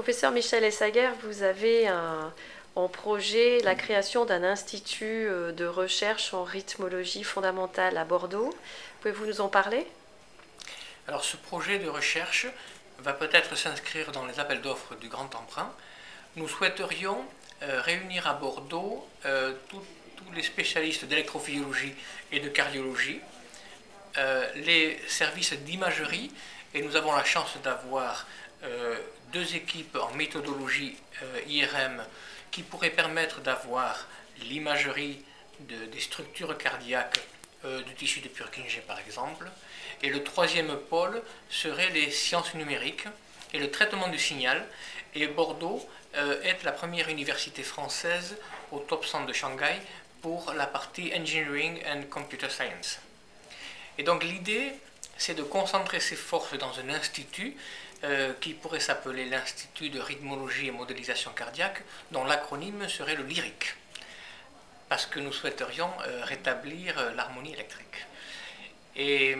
Professeur Michel Essaguer, vous avez en projet la création d'un institut euh, de recherche en rythmologie fondamentale à Bordeaux. Pouvez-vous nous en parler? Alors ce projet de recherche va peut-être s'inscrire dans les appels d'offres du Grand Emprunt. Nous souhaiterions euh, réunir à Bordeaux euh, tous les spécialistes d'électrophysiologie et de cardiologie, les services d'imagerie, et nous avons la chance d'avoir deux équipes en méthodologie IRM qui pourraient permettre d'avoir l'imagerie des structures cardiaques euh, du tissu de Purkinje par exemple. Et le troisième pôle serait les sciences numériques et le traitement du signal. Et Bordeaux euh, est la première université française au top 100 de Shanghai pour la partie Engineering and Computer Science. Et donc l'idée, c'est de concentrer ses forces dans un institut euh, qui pourrait s'appeler l'Institut de rythmologie et modélisation cardiaque, dont l'acronyme serait le LYRIC, parce que nous souhaiterions euh, rétablir euh, l'harmonie électrique. Et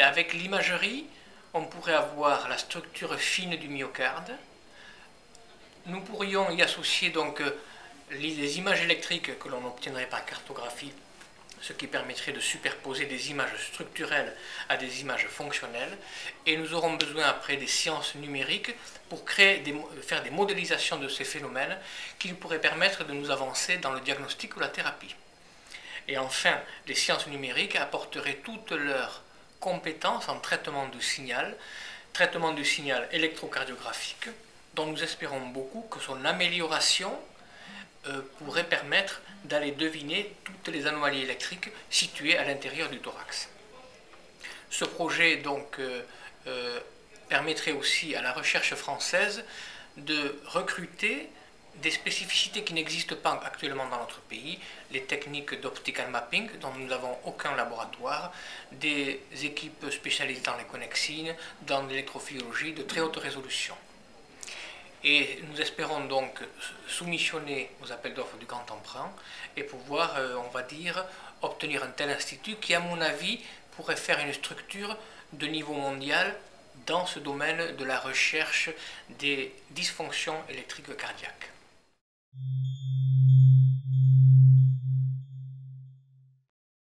avec l'imagerie, on pourrait avoir la structure fine du myocarde. Nous pourrions y associer donc les images électriques que l'on obtiendrait par cartographie ce qui permettrait de superposer des images structurelles à des images fonctionnelles. Et nous aurons besoin après des sciences numériques pour créer faire des modélisations de ces phénomènes qui pourraient permettre de nous avancer dans le diagnostic ou la thérapie. Et enfin, les sciences numériques apporteraient toutes leurs compétences en traitement du signal, traitement du signal électrocardiographique, dont nous espérons beaucoup que son amélioration euh, pourrait permettre d'aller deviner toutes les anomalies électriques situées à l'intérieur du thorax. Ce projet donc euh, euh, permettrait aussi à la recherche française de recruter des spécificités qui n'existent pas actuellement dans notre pays, les techniques d'optical mapping dont nous n'avons aucun laboratoire, des équipes spécialisées dans les connexines, dans l'électrophysiologie de très haute résolution. Et nous espérons donc soumissionner aux appels d'offres du Grand Emprunt et pouvoir, euh, on va dire, obtenir un tel institut qui, à mon avis, pourrait faire une structure de niveau mondial dans ce domaine de la recherche des dysfonctions électriques cardiaques.